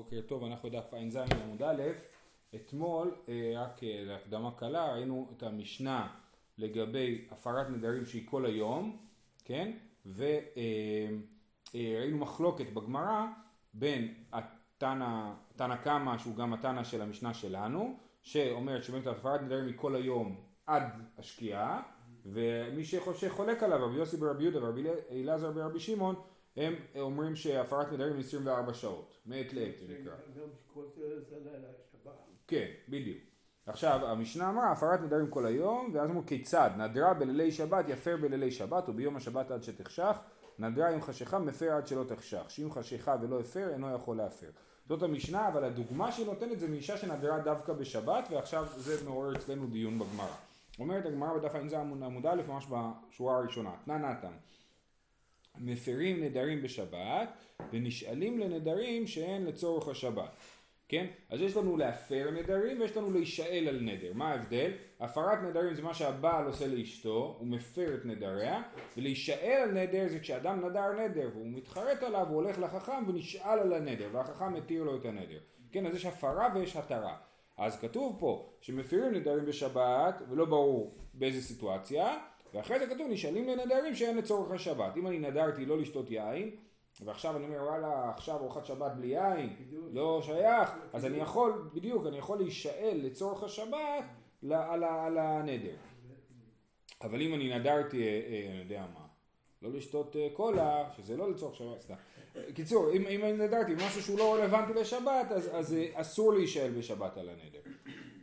בוקר טוב, אנחנו דף ע"ז עמוד א', אתמול, אה, רק אה, להקדמה קלה, ראינו את המשנה לגבי הפרת נדרים שהיא כל היום, כן? וראינו אה, מחלוקת בגמרא בין התנא קמא שהוא גם התנא של המשנה שלנו, שאומרת שבאמת הפרת נדרים היא כל היום עד השקיעה, ומי שחולק עליו, רבי יוסי ברבי יהודה ורבי אלעזר ברבי שמעון, הם אומרים שהפרת נדרים 24 שעות, מעת לעת זה נקרא. כן, בדיוק. עכשיו המשנה אמרה הפרת נדרים כל היום ואז אמרו כיצד נדרה בלילי שבת יפר בלילי שבת וביום השבת עד שתחשך נדרה עם חשיכה מפר עד שלא תחשך שאם חשיכה ולא הפר אינו יכול להפר. זאת המשנה אבל הדוגמה שהיא נותנת זה מאישה שנדרה דווקא בשבת ועכשיו זה מעורר אצלנו דיון בגמרא. אומרת הגמרא בדף ע"ז עמוד א' ממש בשורה הראשונה תנא נתן מפרים נדרים בשבת ונשאלים לנדרים שאין לצורך השבת. כן? אז יש לנו להפר נדרים ויש לנו להישאל על נדר. מה ההבדל? הפרת נדרים זה מה שהבעל עושה לאשתו, הוא מפר את נדריה, ולהישאל על נדר זה כשאדם נדר נדר והוא מתחרט עליו, הוא הולך לחכם ונשאל על הנדר, והחכם מתיר לו את הנדר. כן, אז יש הפרה ויש התרה. אז כתוב פה שמפירים נדרים בשבת, ולא ברור באיזה סיטואציה, ואחרי זה כתוב נשאלים לנדרים שאין לצורך השבת. אם אני נדרתי לא לשתות יין, ועכשיו אני אומר וואלה עכשיו ארוחת שבת בלי יין, לא שייך, אז אני יכול, בדיוק, אני יכול להישאל לצורך השבת על, על הנדר. אבל אם אני נדרתי, אה, אה, אני יודע מה, לא לשתות אה, קולה, שזה לא לצורך שבת, סתם. קיצור, אם, אם אני נדרתי משהו שהוא לא רלוונטי לשבת, אז, אז אסור להישאל בשבת על הנדר.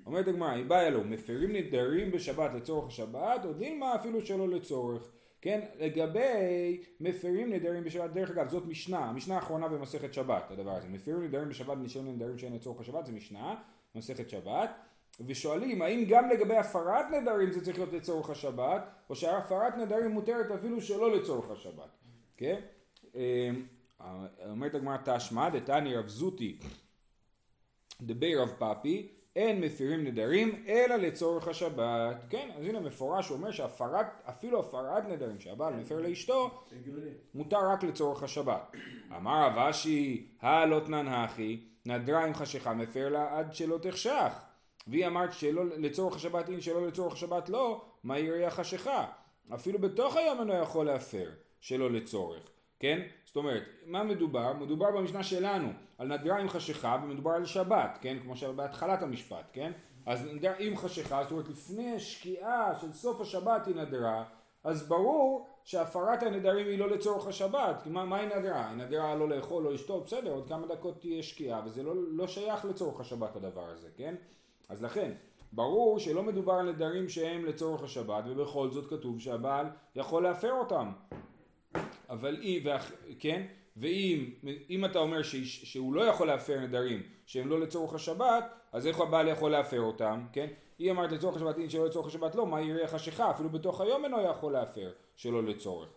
אומרת הגמרא, היא באה אלו, מפרים נדרים בשבת לצורך השבת, או דילמה אפילו שלא לצורך. כן, לגבי מפרים נדרים בשבת, דרך אגב זאת משנה, המשנה האחרונה במסכת שבת, הדבר הזה, מפרים נדרים בשבת ונשארים נדרים שאין לצורך השבת, זה משנה, מסכת שבת, ושואלים האם גם לגבי הפרת נדרים זה צריך להיות לצורך השבת, או שהפרת נדרים מותרת אפילו שלא לצורך השבת, כן? אה, אומרת הגמרא תשמע, דתני רב זוטי דבי רב פאפי, אין מפירים נדרים אלא לצורך השבת. כן, אז הנה מפורש הוא אומר שהפרת, אפילו הפרת נדרים שהבעל מפר לאשתו, מותר רק לצורך השבת. אמר רב אשי, הלותנן הכי, נדרה עם חשיכה מפר לה עד שלא תחשך. והיא אמרת שלא לצורך השבת אין, שלא לצורך השבת לא, מה יראי החשיכה? אפילו בתוך היום אינו יכול להפר, שלא לצורך. כן? זאת אומרת, מה מדובר? מדובר במשנה שלנו על נדרה עם חשיכה ומדובר על שבת, כן? כמו שבהתחלת המשפט, כן? אז נדרה עם חשיכה, זאת אומרת לפני השקיעה של סוף השבת היא נדרה, אז ברור שהפרת הנדרים היא לא לצורך השבת, כי מה, מה היא נדרה? היא נדרה לא לאכול, לא לשתות, בסדר, עוד כמה דקות תהיה שקיעה, וזה לא, לא שייך לצורך השבת הדבר הזה, כן? אז לכן, ברור שלא מדובר על נדרים שהם לצורך השבת, ובכל זאת כתוב שהבעל יכול להפר אותם, אבל אם, ואח, כן, ואם אם אתה אומר ש, שהוא לא יכול להפר נדרים שהם לא לצורך השבת, אז איך הבעל יכול להפר אותם, כן? היא אמרת לצורך השבת, אם שלא לצורך השבת לא, מה יראה חשיכה? אפילו בתוך היום אינו יכול להפר שלא לצורך.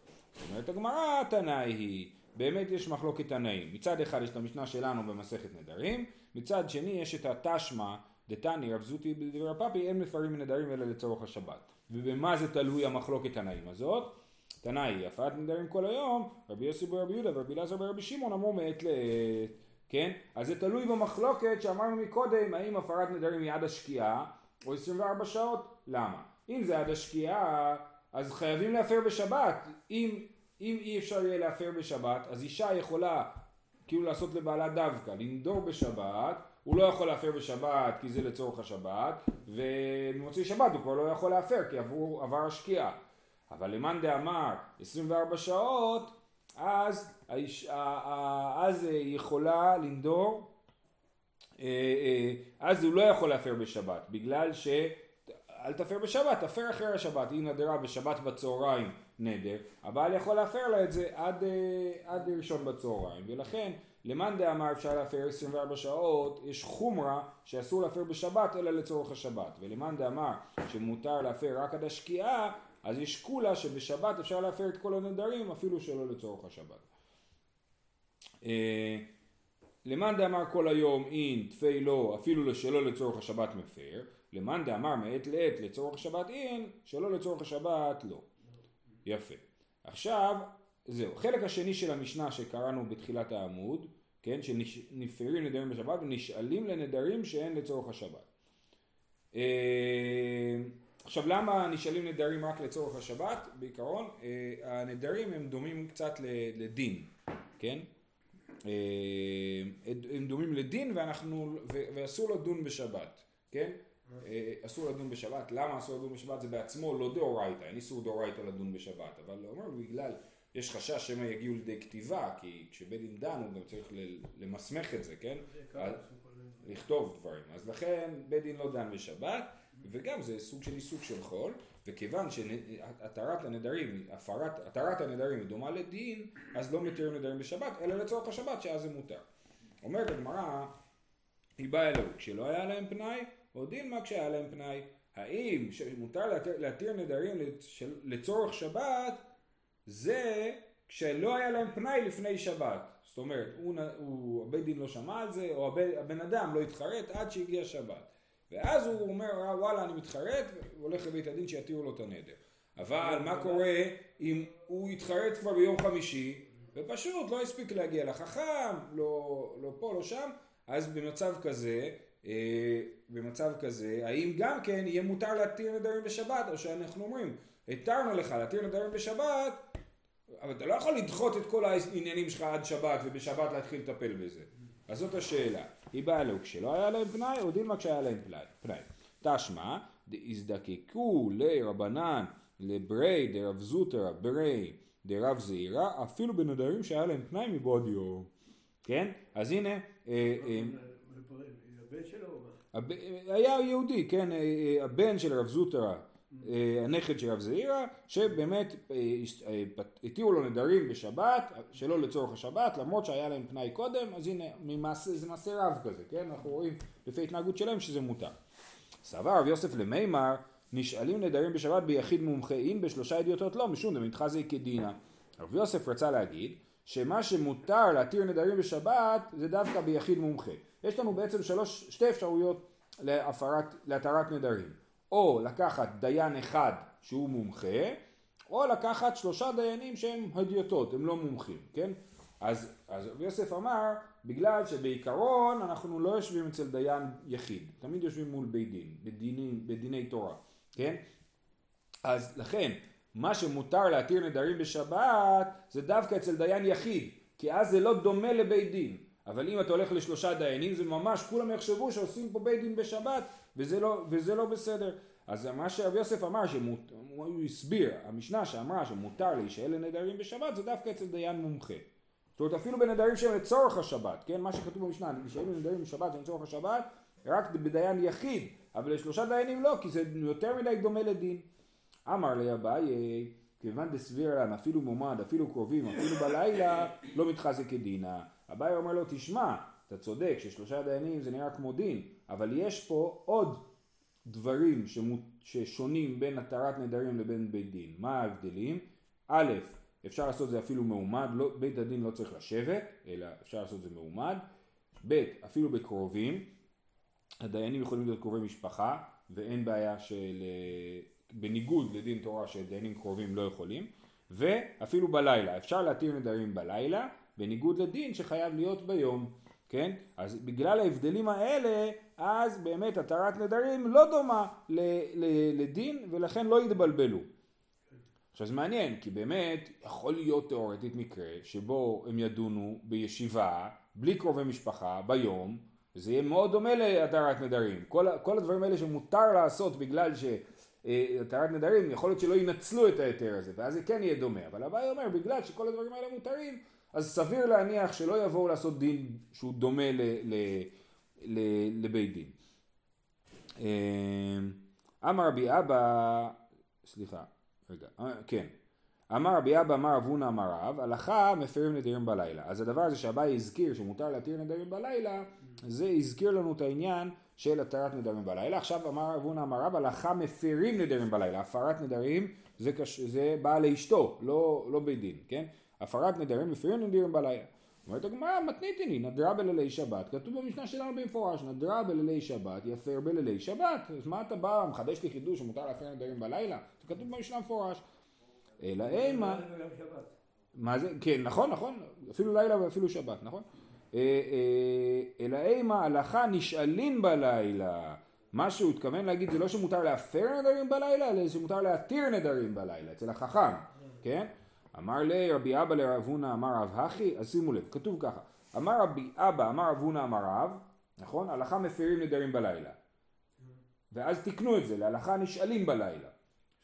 אומרת הגמרא, תנאי היא, באמת יש מחלוקת תנאים. מצד אחד יש את המשנה שלנו במסכת נדרים, מצד שני יש את התשמע דתני רב זוטי בדבר פאפי, אין מפרים נדרים אלא לצורך השבת. ובמה זה תלוי המחלוקת תנאים הזאת? תנאי, הפרת נדרים כל היום, רבי יוסי ברבי יהודה ורבי אלעזר ברבי שמעון אמרו מעת לעת, כן? אז זה תלוי במחלוקת שאמרנו מקודם, האם הפרת נדרים היא עד השקיעה או 24 שעות, למה? אם זה עד השקיעה, אז חייבים להפר בשבת, אם, אם אי אפשר יהיה להפר בשבת, אז אישה יכולה כאילו לעשות לבעלה דווקא, לנדור בשבת, הוא לא יכול להפר בשבת כי זה לצורך השבת, ומוצאי שבת הוא כבר לא יכול להפר כי עבור, עבר השקיעה. אבל למאן דאמר 24 שעות, אז, האיש, אז היא יכולה לנדור, אה, אה, אז הוא לא יכול להפר בשבת, בגלל ש... אל תפר בשבת, תפר אחרי השבת, היא נדרה בשבת בצהריים נדר, הבעל יכול להפר לה את זה עד, אה, עד ראשון בצהריים, ולכן למאן דאמר אפשר להפר 24 שעות, יש חומרה שאסור להפר בשבת אלא לצורך השבת, ולמאן דאמר שמותר להפר רק עד השקיעה, אז יש כולה שבשבת אפשר להפר את כל הנדרים אפילו שלא לצורך השבת. אה, למאן דאמר כל היום אין תפי לא אפילו שלא לצורך השבת מפר, למאן דאמר מעת לעת לצורך השבת אין, שלא לצורך השבת לא. יפה. עכשיו, זהו. חלק השני של המשנה שקראנו בתחילת העמוד, כן, שנפרים נדרים בשבת ונשאלים לנדרים שאין לצורך השבת. אה, עכשיו למה נשאלים נדרים רק לצורך השבת? בעיקרון אה, הנדרים הם דומים קצת לדין, כן? אה, הם דומים לדין ואנחנו, ואסור לדון בשבת, כן? אסור לדון בשבת, למה אסור לדון בשבת? זה בעצמו לא דאורייתא, אין איסור דאורייתא לדון בשבת, אבל הוא אומר בגלל, יש חשש שמא יגיעו לידי כתיבה, כי כשבית דין דן הוא גם צריך למסמך את זה, כן? לכתוב דברים, אז לכן בית דין לא דן בשבת וגם זה סוג של עיסוק של חול, וכיוון שהתרת הנדרים, הפרת, התרת הנדרים היא דומה לדין, אז לא מתירים נדרים בשבת, אלא לצורך השבת שאז זה מותר. אומרת הגמרא, היא באה אלוהו, כשלא היה להם פנאי, או דין מה כשהיה להם פנאי. האם מותר להתיר, להתיר נדרים לצורך שבת, זה כשלא היה להם פנאי לפני שבת. זאת אומרת, הוא, הוא, הבית דין לא שמע על זה, או הבן, הבן אדם לא התחרט עד שהגיע שבת. ואז הוא אומר וואלה אני מתחרט והולך לבית הדין שיתירו לו את הנדר. אבל מה קורה אם הוא יתחרט כבר ביום חמישי ופשוט לא הספיק להגיע לחכם, לא, לא פה לא שם, אז במצב כזה, אה, במצב כזה, האם גם כן יהיה מותר להתיר נדרים בשבת או שאנחנו אומרים התרנו לך להתיר נדרים בשבת אבל אתה לא יכול לדחות את כל העניינים שלך עד שבת ובשבת להתחיל לטפל בזה. אז זאת השאלה. היא באה לו כשלא היה להם פנאי, או דילמה כשהיה להם פנאי. תשמע, דהזדקקו לרבנן, לברי דרב זוטרא, ברי דרב זעירא, אפילו בנדרים שהיה להם פנאי מבודיו. כן? אז הנה... אה, אה, היה יהודי, כן? אה, הבן של רב זוטרא אה, הנכד של רב זעירא, שבאמת אה, אה, התירו לו נדרים בשבת, שלא לצורך השבת, למרות שהיה להם פנאי קודם, אז הנה, ממעשה, זה מעשה רב כזה, כן? אנחנו רואים לפי התנהגות שלהם שזה מותר. סבר רב יוסף למימר, נשאלים נדרים בשבת ביחיד מומחה, אם בשלושה ידיעותות לא, משום דמתחזי כדינא. רב יוסף רצה להגיד, שמה שמותר להתיר נדרים בשבת, זה דווקא ביחיד מומחה. יש לנו בעצם שלוש, שתי אפשרויות להפרת, להתרת נדרים. או לקחת דיין אחד שהוא מומחה, או לקחת שלושה דיינים שהם הדיוטות, הם לא מומחים, כן? אז, אז יוסף אמר, בגלל שבעיקרון אנחנו לא יושבים אצל דיין יחיד, תמיד יושבים מול בית דין, בדיני, בדיני תורה, כן? אז לכן, מה שמותר להתיר נדרים בשבת, זה דווקא אצל דיין יחיד, כי אז זה לא דומה לבית דין. אבל אם אתה הולך לשלושה דיינים, זה ממש, כולם יחשבו שעושים פה בית דין בשבת, וזה לא, וזה לא בסדר. אז מה שרב יוסף אמר, שמות, הוא הסביר, המשנה שאמרה שמותר להישאל לנדרים בשבת, זה דווקא אצל דיין מומחה. זאת אומרת אפילו בנדרים שהם לצורך השבת, כן? מה שכתוב במשנה, להישאל לנדרים בשבת שהם לצורך השבת, רק בדיין יחיד, אבל לשלושה דיינים לא, כי זה יותר מדי דומה לדין. אמר לי אביי, כיוון דסביר להם אפילו מומד, אפילו קרובים, אפילו בלילה, לא מתחזק כדינה. אביי אומר לו, תשמע, אתה צודק ששלושה דיינים זה נראה כמו דין, אבל יש פה עוד דברים ששונים בין התרת נדרים לבין בית דין. מה ההבדלים? א', אפשר לעשות זה אפילו מעומד, לא, בית הדין לא צריך לשבת, אלא אפשר לעשות זה מעומד. ב', אפילו בקרובים, הדיינים יכולים להיות קרובי משפחה, ואין בעיה של, אה, בניגוד לדין תורה שדיינים קרובים לא יכולים, ואפילו בלילה, אפשר להתיר נדרים בלילה, בניגוד לדין שחייב להיות ביום. כן? אז בגלל ההבדלים האלה, אז באמת התרת נדרים לא דומה ל, ל, לדין, ולכן לא יתבלבלו. עכשיו זה מעניין, כי באמת יכול להיות תאורטית מקרה שבו הם ידונו בישיבה, בלי קרובי משפחה, ביום, וזה יהיה מאוד דומה להתרת נדרים. כל, כל הדברים האלה שמותר לעשות בגלל שהתרת נדרים, יכול להיות שלא ינצלו את ההיתר הזה, ואז זה כן יהיה דומה. אבל הבעיה אומר, בגלל שכל הדברים האלה מותרים, אז סביר להניח שלא יבואו לעשות דין שהוא דומה ל, ל, ל, לבית דין. אמ, אמר רבי אבא, סליחה, רגע, אה, כן. אמר רבי אבא אמר אבונה אמר רב, הלכה מפרים נדירים בלילה. אז הדבר הזה שאביי הזכיר שמותר להתיר נדירים בלילה, זה הזכיר לנו את העניין של התרת נדרים בלילה. עכשיו אמר אבונה אמר רב, הלכה מפרים נדרים בלילה. הפרת נדרים זה, קש... זה בא לאשתו, לא, לא בית דין, כן? הפרת נדרים מפרים נדירים בלילה. אומרת הגמרא מתניתיני נדרה בלילי שבת. כתוב במשנה שלנו במפורש נדרה בלילי שבת יפר בלילי שבת. אז מה אתה בא מחדש לי חידוש שמותר להפר נדרים בלילה? זה כתוב במשנה מפורש. אלא אימה מה זה? כן נכון נכון. אפילו לילה ואפילו שבת נכון? אלא אימה הלכה נשאלין בלילה. מה שהוא התכוון להגיד זה לא שמותר להפר נדרים בלילה, אלא שמותר להתיר נדרים בלילה, אצל החכם, כן? אמר לי רבי אבא לרב הונא אמר רב הכי, אז שימו לב, כתוב ככה, אמר רבי אבא אמר רב הונא אמר רב, נכון? הלכה מפירים נדרים בלילה. ואז תיקנו את זה, להלכה נשאלים בלילה.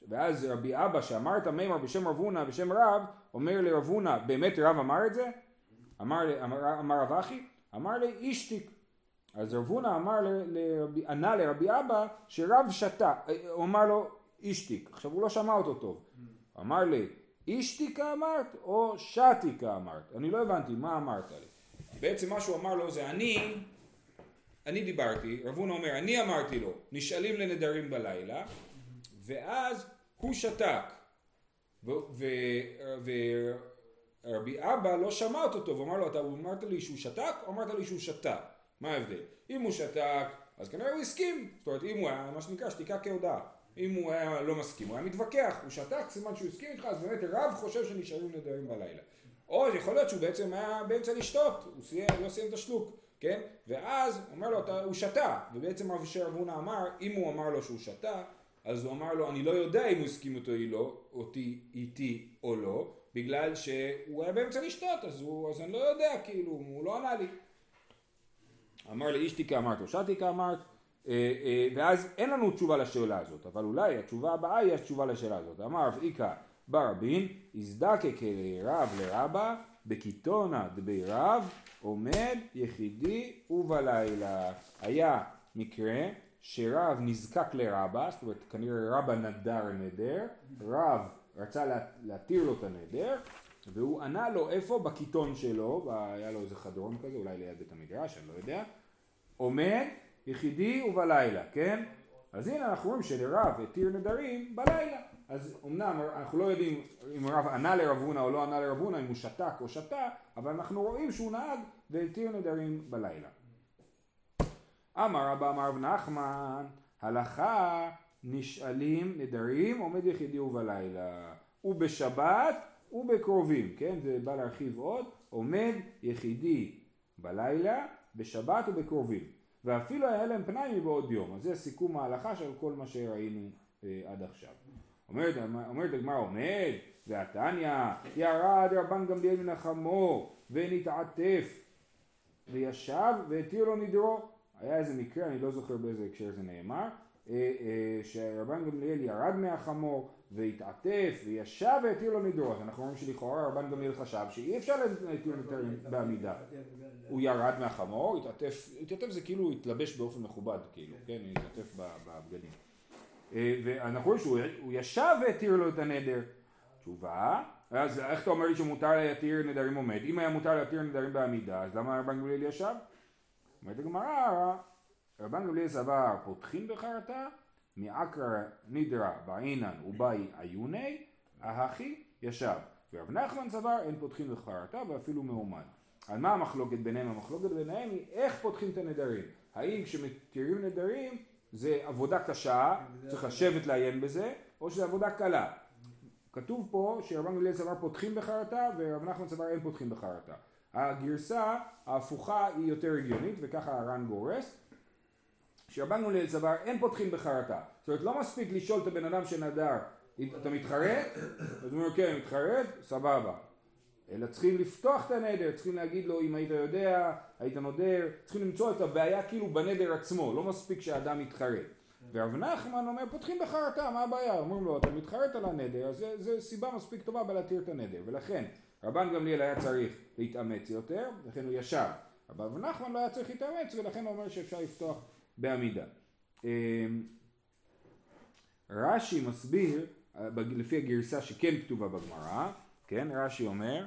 ואז רבי אבא שאמר את המימר בשם רב הונא בשם רב, אומר לרב הונא, באמת רב אמר את זה? אמר, אמר, אמר רב אחי? אמר לי אישתיק. אז רב הונא אמר לרבי, ענה לרבי אבא שרב שתה, הוא אמר לו אישתיק. עכשיו הוא לא שמע אותו טוב. אמר לי אישתיקה אמרת או שתיקה אמרת? אני לא הבנתי, מה אמרת לי? בעצם מה שהוא אמר לו זה אני, אני דיברתי, רב הונא אומר, אני אמרתי לו, נשאלים לנדרים בלילה, ואז הוא שתק. ורבי אבא לא שמע אותו טוב, אמר לו, אתה אמרת לי שהוא שתק או אמרת לי שהוא שתה? מה ההבדל? אם הוא שתק, אז כנראה הוא הסכים. זאת אומרת, אם הוא היה, מה שנקרא, שתיקה כהודעה. אם הוא היה לא מסכים, הוא היה מתווכח, הוא שתק, סימן שהוא הסכים איתך, אז באמת רב חושב שנשארים נדרים בלילה. או יכול להיות שהוא בעצם היה באמצע לשתות, הוא סיים, לא סיים את השלוק, כן? ואז הוא אומר לו, הוא שתה, ובעצם רב אשר אבונה אמר, אם הוא אמר לו שהוא שתה, אז הוא אמר לו, אני לא יודע אם הוא הסכים אותו לא, אותי, איתי או לא, בגלל שהוא היה באמצע לשתות, אז, הוא, אז אני לא יודע, כאילו, הוא לא ענה לי. אמר לי, אישתיקה אמרת או שתיקה אמרת, ואז אין לנו תשובה לשאלה הזאת, אבל אולי התשובה הבאה היא התשובה לשאלה הזאת. אמר רב איכא ברבין, הזדקק רב לרבה, בקיתונה דבי רב, עומד יחידי ובלילה. היה מקרה שרב נזקק לרבה, זאת אומרת כנראה רבה נדר נדר, רב רצה להתיר לו את הנדר, והוא ענה לו איפה? בקיטון שלו, היה לו איזה חדרון כזה, אולי ליד בית המדרש, אני לא יודע, עומד יחידי ובלילה, כן? אז הנה אנחנו רואים שלרב התיר נדרים בלילה. אז אמנם אנחנו לא יודעים אם רב ענה לרב הונא או לא ענה לרב הונא, אם הוא שתק או שתה, אבל אנחנו רואים שהוא נהג והתיר נדרים בלילה. אמר רבא אמר רב נחמן, הלכה נשאלים נדרים עומד יחידי ובלילה, ובשבת ובקרובים, כן? זה בא להרחיב עוד, עומד יחידי בלילה, בשבת ובקרובים. ואפילו היה להם פנאי מבעוד יום. אז זה סיכום ההלכה של כל מה שראינו אה, עד עכשיו. אומרת, אומרת הגמרא עומד, והתניא, ירד רבן גמליאל מן החמור, ונתעטף, וישב והתיר לו נדרו. היה איזה מקרה, אני לא זוכר באיזה הקשר זה נאמר, שרבן גמליאל ירד מהחמור והתעטף וישב והתיר לו נדרו. אז אנחנו רואים שלכאורה רבן גמליאל חשב שאי אפשר להתיר נדרים בעמידה. הוא ירד מהחמור, התעטף, התעטף זה כאילו התלבש באופן מכובד, כאילו, כן, התעטף בבגדים. אה, ואנחנו רואים שהוא ישב והתיר לו את הנדר. תשובה, אז איך אתה אומר לי שמותר להתיר נדרים עומד? אם היה מותר להתיר נדרים בעמידה, אז למה רבן גמליאל ישב? אומרת הגמרא, רבן גמליאל סבר פותחים בחרטה, מעקרא נידרא בעינן ובאי עיוני, ההכי ישב. ורב נחמן סבר אין פותחים בחרטה ואפילו מעומד. על מה המחלוקת ביניהם? המחלוקת ביניהם היא איך פותחים את הנדרים. האם כשמתירים נדרים זה עבודה קשה, צריך לשבת לעיין בזה, או שזה עבודה קלה. כתוב פה שרבן גמליאל סבר פותחים בחרטה ורב נחמן סבר אין פותחים בחרטה. הגרסה ההפוכה היא יותר הגיונית וככה הר"ן גורס שרבן גמליאל סבר אין פותחים בחרטה זאת אומרת לא מספיק לשאול את הבן אדם שנדר אתה מתחרט? אז הוא אומר כן מתחרט סבבה אלא צריכים לפתוח את הנדר, צריכים להגיד לו אם היית יודע, היית נודר, צריכים למצוא את הבעיה כאילו בנדר עצמו, לא מספיק שהאדם יתחרט. ורב נחמן אומר פותחים בחרטה, מה הבעיה? אומרים לו אתה מתחרט על הנדר, אז זה, סיבה מספיק טובה בלהתיר את הנדר, ולכן רבן גמליאל היה צריך להתאמץ יותר, לכן הוא ישב. אבל רב נחמן לא היה צריך להתאמץ ולכן הוא אומר שאפשר לפתוח בעמידה. אמ, רש"י מסביר, לפי הגרסה שכן כתובה בגמרא, כן, רש"י אומר,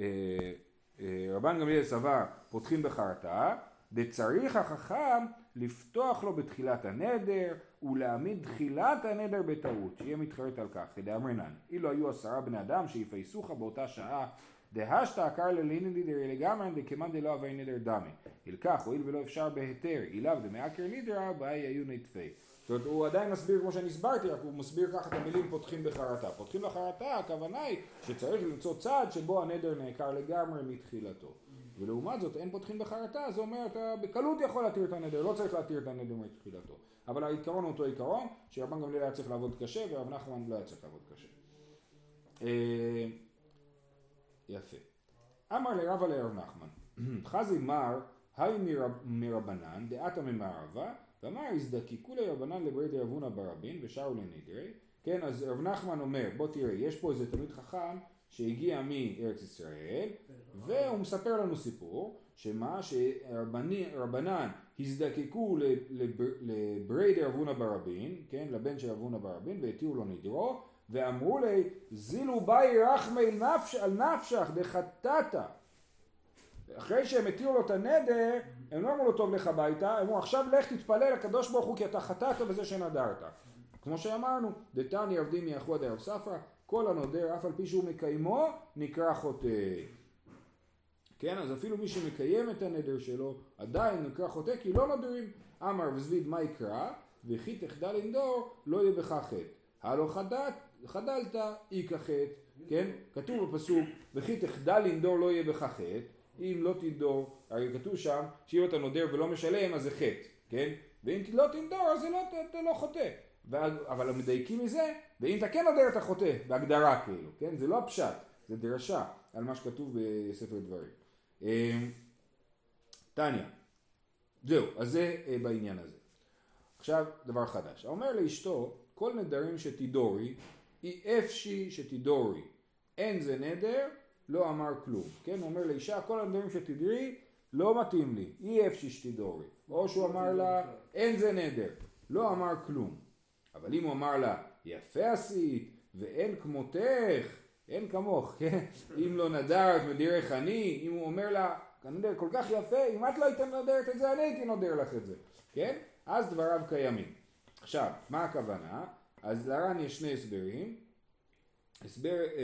אה, אה, רבן גמליאל סבר פותחים בחרטה, וצריך החכם לפתוח לו בתחילת הנדר ולהעמיד תחילת הנדר בטעות, שיהיה מתחרט על כך, כדאמרינן, אילו היו עשרה בני אדם שיפייסוך באותה שעה דהשתא עקר ללינן דידרי לגמרי דכמאן דלא אבי נדר דמי. ילקח, הואיל ולא אפשר בהיתר, אילאו דמעקר נידרא, באי היו נטפי. זאת אומרת, הוא עדיין מסביר כמו שאני הסברתי, רק הוא מסביר ככה את המילים פותחים בחרטה. פותחים בחרטה, הכוונה היא שצריך למצוא צעד שבו הנדר נעקר לגמרי מתחילתו. ולעומת זאת אין פותחין בחרטה, זה אומר אתה בקלות יכול להתיר את הנדר, לא צריך להתיר את הנדר מתחילתו. אבל העיקרון הוא אותו עיקרון, שרבן גמליאל היה צריך לעבוד קשה ורב נחמן לא היה צריך לעבוד קשה. יפה. אמר לרבה לרב נחמן, חזי מר, היי מרבנן, דעתה ממערבה, ואמר הזדקקו לרבנן לברי דרבונה ברבין ושרו לנדרי, כן, אז רב נחמן אומר, בוא תראה, יש פה איזה תלמיד חכם שהגיע מארץ ישראל, והוא מספר לנו סיפור, שמה שרבנן הזדקקו לברי דרבונה ברבין, כן, לבן של רבונה ברבין, והתירו לו נדרו, ואמרו לי, זילו באי רחמי נפש, על נפשך דחטאת. אחרי שהם התירו לו את הנדר, הם לא אמרו לו טוב לך הביתה, הם אמרו עכשיו לך תתפלל לקדוש ברוך הוא כי אתה חטאת בזה שנדרת. כמו שאמרנו, דתני עבדים מיחוד דרב ספרא, כל הנודר אף על פי שהוא מקיימו נקרא חוטא. כן, אז אפילו מי שמקיים את הנדר שלו עדיין נקרא חוטא כי לא נודרים. אמר וזביד מה יקרא? וכי תחדל אינדור לא יהיה בך חטא. הלא חדלת, חדלת איכא חטא, כן? כתוב בפסוק וכי תחדל אינדור לא יהיה בך חטא. אם לא תנדור, הרי כתוב שם שאם אתה נודר ולא משלם אז זה חטא, כן? ואם לא תנדור אז לא, אתה לא חוטא. אבל המדייקים מזה, ואם אתה כן נודר אתה חוטא, בהגדרה כאילו, כן? זה לא הפשט, זה דרשה על מה שכתוב בספר דברים. אמ, טניה, זהו, אז זה אה, בעניין הזה. עכשיו דבר חדש, אומר לאשתו כל נדרים שתידורי אי אפשי שתידורי אין זה נדר לא אמר כלום, כן? הוא אומר לאישה כל הנדרים שתדרי לא מתאים לי אי אפשי שתידורי או שהוא אמר לה אין זה נדר לא אמר כלום אבל אם הוא אמר לה יפה עשית ואין כמותך אין כמוך, כן? אם לא נדרת מדירך אני, אם הוא אומר לה, הנדר כל כך יפה, אם את לא היית נודרת את זה, אני הייתי נודר לך את זה, כן? אז דבריו קיימים. עכשיו, מה הכוונה? אז לר"ן יש שני הסברים. הסבר, אה,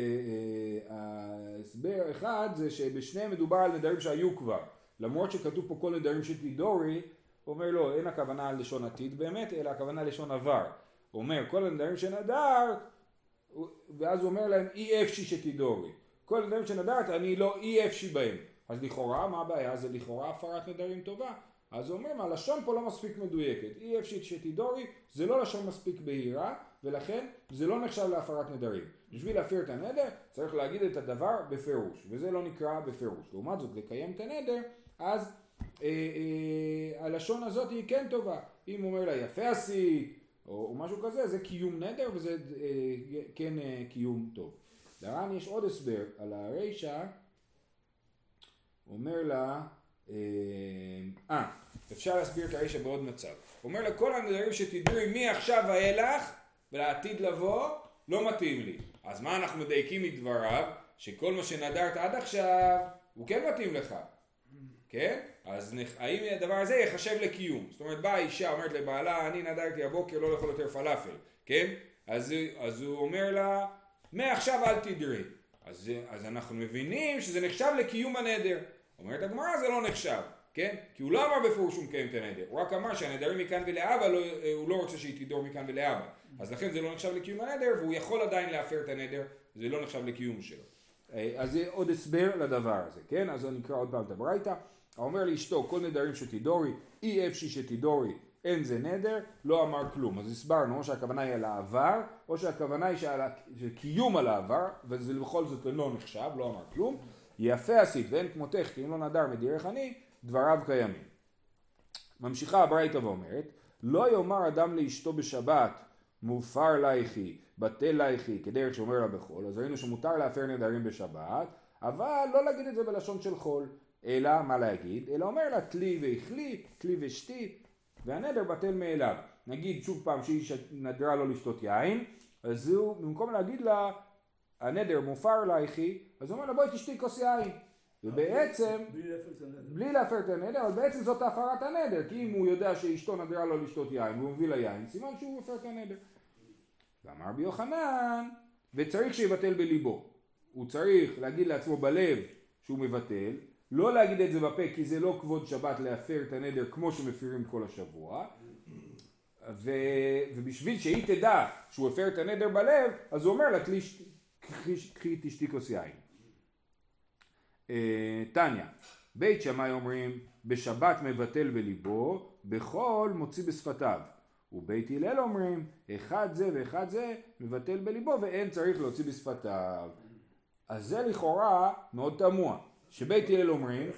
אה, הסבר אחד זה שבשניהם מדובר על נדרים שהיו כבר. למרות שכתוב פה כל נדרים של טידורי, הוא אומר לא, אין הכוונה על לשון עתיד באמת, אלא הכוונה לשון עבר. הוא אומר, כל הנדרים שנדר, ואז הוא אומר להם אי אפשי שתידורי. כל הנדרים שנדרת אני לא אי אפשי בהם. אז לכאורה מה הבעיה? זה לכאורה הפרת נדרים טובה. אז הוא אומר הלשון פה לא מספיק מדויקת. אי אפשי שתידורי זה לא לשון מספיק בהירה ולכן זה לא נחשב להפרת נדרים. בשביל להפר את הנדר צריך להגיד את הדבר בפירוש וזה לא נקרא בפירוש. לעומת זאת לקיים את הנדר אז אה, אה, הלשון הזאת היא כן טובה. אם הוא אומר לה יפה עשית או, או משהו כזה, זה קיום נדר וזה אה, כן אה, קיום טוב. לר"ן יש עוד הסבר על הרישא, אומר לה, אה, אה, אפשר להסביר את הרישא בעוד מצב. אומר לה כל הנדרים שתדעי מעכשיו ואילך ולעתיד לבוא לא מתאים לי. אז מה אנחנו מדייקים מדבריו? שכל מה שנדרת עד עכשיו הוא כן מתאים לך. כן? אז האם הדבר הזה ייחשב לקיום? זאת אומרת באה אישה אומרת לבעלה אני נדרתי הבוקר לא לאכול יותר פלאפל, כן? אז, אז הוא אומר לה מעכשיו אל תדרי. אז, אז אנחנו מבינים שזה נחשב לקיום הנדר. אומרת הגמרא זה לא נחשב, כן? כי הוא לא אמר בפירוש שהוא מקיים את הנדר, הוא רק אמר שהנדרים מכאן ולאבא לא, הוא לא רוצה שהיא תדור מכאן ולאבא. אז לכן זה לא נחשב לקיום הנדר והוא יכול עדיין להפר את הנדר, זה לא נחשב לקיום שלו. אה, אז זה עוד הסבר לדבר הזה, כן? אז אני אקרא עוד פעם את הברייתא. האומר לאשתו כל נדרים שתידורי, אי אפשי שתידורי, אין זה נדר, לא אמר כלום. אז הסברנו או שהכוונה היא על העבר, או שהכוונה היא שעל קיום על העבר, וזה בכל זאת לא נחשב, לא אמר כלום. יפה עשית ואין כמותך כי אם לא נדר מדירך אני, דבריו קיימים. ממשיכה הברייתא ואומרת, לא יאמר אדם לאשתו בשבת, מופר לייכי, בטל לייכי, כדרך שאומר לה בחול, אז ראינו שמותר להפר נדרים בשבת, אבל לא להגיד את זה בלשון של חול. אלא מה להגיד? אלא אומר לה תלי והחלי, תלי ושתי, והנדר בטל מאליו. נגיד שוב פעם שהיא נדרה לא לשתות יין, אז הוא במקום להגיד לה הנדר מופר עלייכי, אז הוא אומר לה בואי תשתי כוס יין. ובעצם, בלי להפר את הנדר, אבל בעצם זאת הפרת הנדר, כי אם הוא יודע שאשתו נדרה לא לשתות יין והוא מביא לה יין, סימן שהוא מפר את הנדר. ואמר בי יוחנן, וצריך שיבטל בליבו. הוא צריך להגיד לעצמו בלב שהוא מבטל, לא להגיד את זה בפה כי זה לא כבוד שבת להפר את הנדר כמו שמפירים כל השבוע ו... ובשביל שהיא תדע שהוא הפר את הנדר בלב אז הוא אומר לה קחי תשתי כוס יין. אה, טניה בית שמאי אומרים בשבת מבטל בליבו, בחול מוציא בשפתיו. ובית הלל אומרים אחד זה ואחד זה מבטל בליבו ואין צריך להוציא בשפתיו. אז זה לכאורה מאוד תמוה. שבית הלל אומרים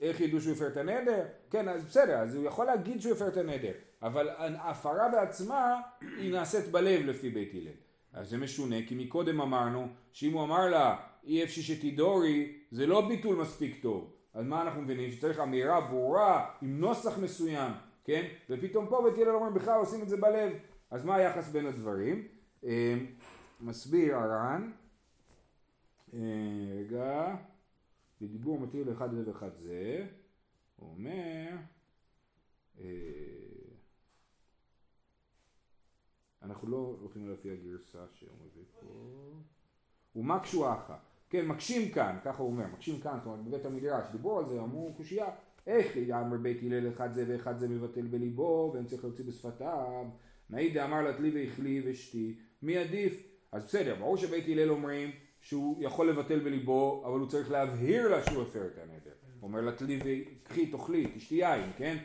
איך ידעו שהוא הפר את הנדר? כן, אז בסדר, אז הוא יכול להגיד שהוא הפר את הנדר, אבל ההפרה בעצמה היא נעשית בלב לפי בית הלל. אז זה משונה, כי מקודם אמרנו שאם הוא אמר לה אי אפשי שתידורי, זה לא ביטול מספיק טוב. אז מה אנחנו מבינים? שצריך אמירה ברורה עם נוסח מסוים, כן? ופתאום פה בית הלל אומרים בכלל עושים את זה בלב. אז מה היחס בין הדברים? אה, מסביר הר"ן, אה, רגע, בדיבור מתיר לאחד זה ואחד זה, הוא אומר, אה, אנחנו לא הולכים לפי הגרסה שהוא מביא פה, ומקשו אחא, כן מקשים כאן, ככה הוא אומר, מקשים כאן, זאת אומרת בבית המדרש, דיבור על זה, אמרו קושייה, איך יאמר בית הלל אחד זה ואחד זה מבטל בליבו, ואין צריך להוציא בשפתיו, נאי דאמר לתלי ואכלי ושתי, מי עדיף? אז בסדר, ברור שבית הלל אומרים שהוא יכול לבטל בליבו, אבל הוא צריך להבהיר לה שהוא הפר את הנדר. הוא אומר לה תלי וקחי תאכלי, תשתי יין, כן?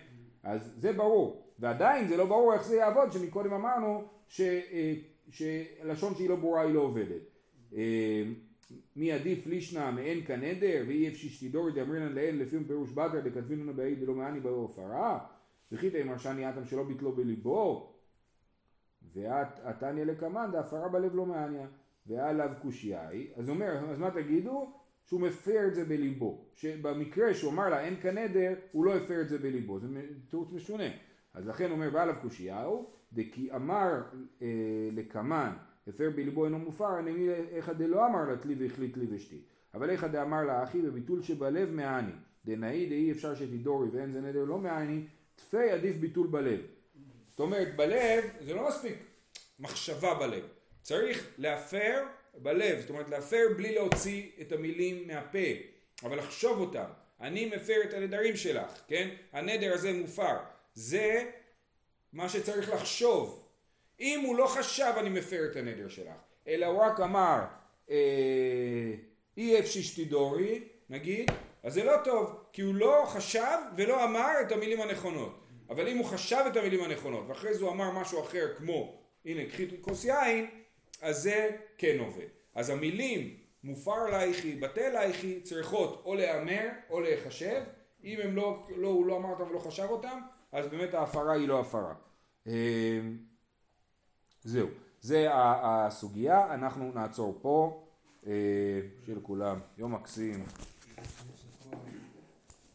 אז זה ברור. ועדיין זה לא ברור איך זה יעבוד, שמקודם אמרנו אה, שלשון שהיא לא ברורה היא לא עובדת. מי עדיף לישנא מאין כאן נדר ואי אפשי שתידורי דאמרינן לאין לפי פירוש בתר דכתביננו בעיד דלא מעני באור הפרה וכי תאמר שאני אתם שלא ביטלו בליבו? ועתניא לקמן דהפרה בלב לא מעניה ועליו קושייה אז אומר, אז מה תגידו? שהוא מפר את זה בליבו, שבמקרה שהוא אמר לה אין כאן נדר, הוא לא הפר את זה בליבו, זה תירוץ משונה. אז לכן אומר ועליו קושיהו, דכי אמר אה, לקמן, הפר בליבו אינו מופר, אני מבין איך דלא אמר לה תלי והחליט לי ושתי. אבל איך דאמר לה אחי בביטול שבלב מעני, דנאי דאי אפשר שתידורי ואין זה נדר לא מעני, תפי עדיף ביטול בלב. זאת אומרת בלב זה לא מספיק מחשבה בלב. צריך להפר בלב, זאת אומרת להפר בלי להוציא את המילים מהפה, אבל לחשוב אותם. אני מפר את הנדרים שלך, כן? הנדר הזה מופר. זה מה שצריך לחשוב. אם הוא לא חשב אני מפר את הנדר שלך, אלא הוא רק אמר אה, אי אפשי שתידורי, נגיד, אז זה לא טוב, כי הוא לא חשב ולא אמר את המילים הנכונות. אבל אם הוא חשב את המילים הנכונות, ואחרי זה הוא אמר משהו אחר כמו הנה קחי כוס יין, אז זה כן עובד. אז המילים מופר לייכי, בטל לייכי, צריכות או להיאמר או להיחשב, אם הם לא, לא, הוא לא אמר אותם ולא חשב אותם, אז באמת ההפרה היא לא הפרה. זהו, זה הסוגיה, אנחנו נעצור פה, אה, שיהיה לכולם יום מקסים.